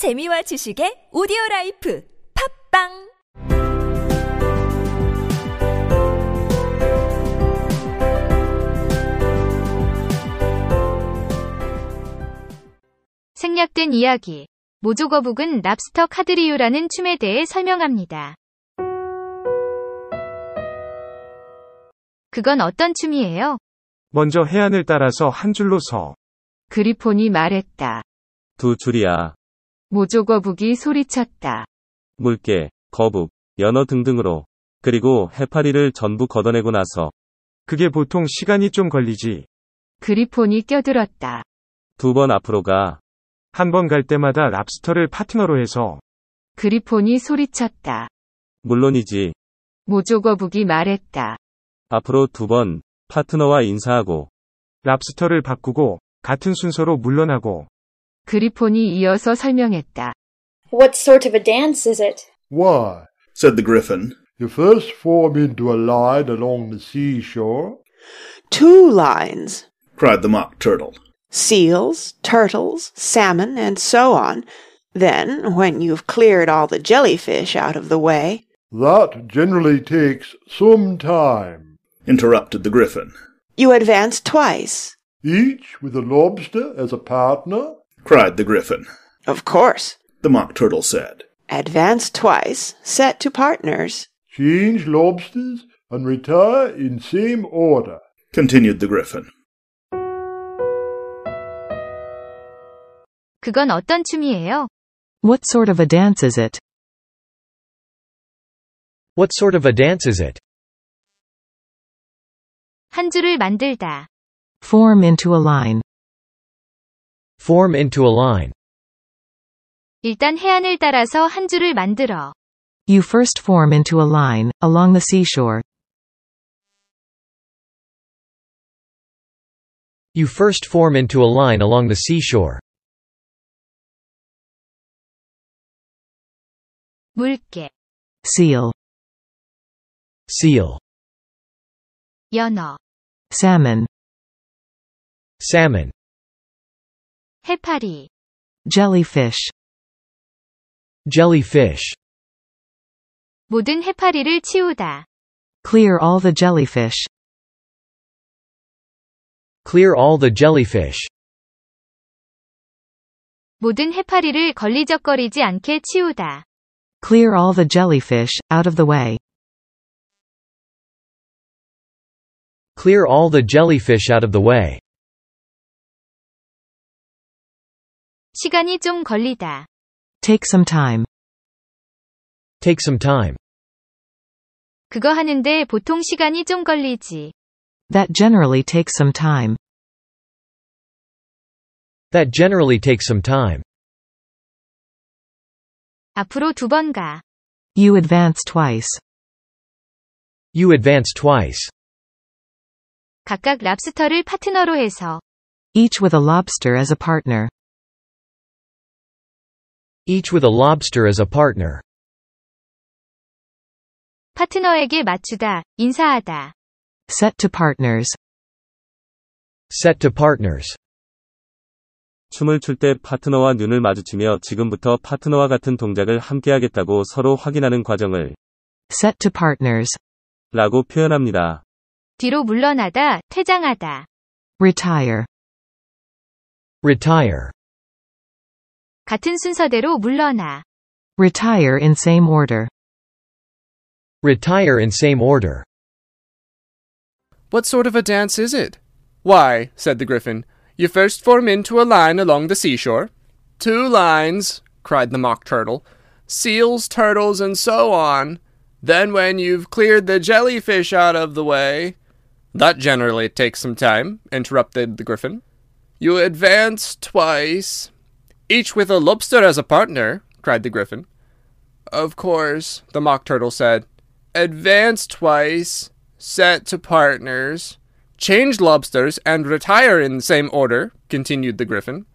재미와 지식의 오디오 라이프 팝빵 생략된 이야기. 모조거북은 랍스터 카드리오라는 춤에 대해 설명합니다. 그건 어떤 춤이에요? 먼저 해안을 따라서 한 줄로 서. 그리폰이 말했다. 두 줄이야. 모조거북이 소리쳤다. 물개, 거북, 연어 등등으로. 그리고 해파리를 전부 걷어내고 나서 그게 보통 시간이 좀 걸리지. 그리폰이 껴들었다. 두 번 앞으로 가. 한 번 갈 때마다 랍스터를 파트너로 해서 그리폰이 소리쳤다. 물론이지. 모조거북이 말했다. 앞으로 두 번 파트너와 인사하고 랍스터를 바꾸고 같은 순서로 물러나고 그리폰이 이어서 설명했다. What sort of a dance is it? Why, said the Gryphon. you first form into a line along the seashore, Two lines. cried the Mock Turtle. Seals, turtles, salmon, and so on. Then, when you've cleared all the jellyfish out of the way, that generally takes some time. interrupted the Gryphon. you advance twice. Each with a lobster as a partner? cried the Gryphon. Of course. The Mock Turtle said. Advance twice, set to partners. Change lobsters and retire in same order. Continued the Gryphon. 그건 어떤 춤이에요? What sort of a dance is it? What sort of a dance is it? 한 줄을 만들다. Form into a line. Form into a line. 일단 해안을 따라서 한 줄을 만들어. You first form into a line, along the seashore. You first form into a line along the seashore. 물개, Seal. Seal. 연어, Salmon. Salmon. 해파리, Jellyfish. Jellyfish. 모든 해파리를 치우다. Clear all the jellyfish. Clear all the jellyfish. 모든 해파리를 걸리적거리지 않게 치우다. Clear all the jellyfish, out of the way. Clear all the jellyfish out of the way. 시간이 좀 걸리다. Take some time. Take some time. 그거 하는데 보통 시간이 좀 걸리지. That generally takes some time. That generally takes some time. 앞으로 두 번 가. You advance twice. You advance twice. 각각 랍스터를 파트너로 해서. Each with a lobster as a partner. Each with a lobster as a partner. 파트너에게 맞추다, 인사하다. Set to partners. Set to partners. 춤을 출 때 파트너와 눈을 마주치며 지금부터 파트너와 같은 동작을 함께 하겠다고 서로 확인하는 과정을 Set to partners. 라고 표현합니다. 뒤로 물러나다, 퇴장하다. Retire. Retire. 같은 순서대로 물러나. Retire in same order. Retire in same order. What sort of a dance is it? Why, said the Gryphon, you first form into a line along the seashore. Two lines, cried the Mock Turtle. Seals, turtles, and so on. Then when you've cleared the jellyfish out of the way. That generally takes some time, interrupted the Gryphon. You advance twice. each with a lobster as a partner, cried the Gryphon. Of course, the Mock Turtle said. Advance twice, set to partners, change lobsters, and retire in the same order, continued the Gryphon.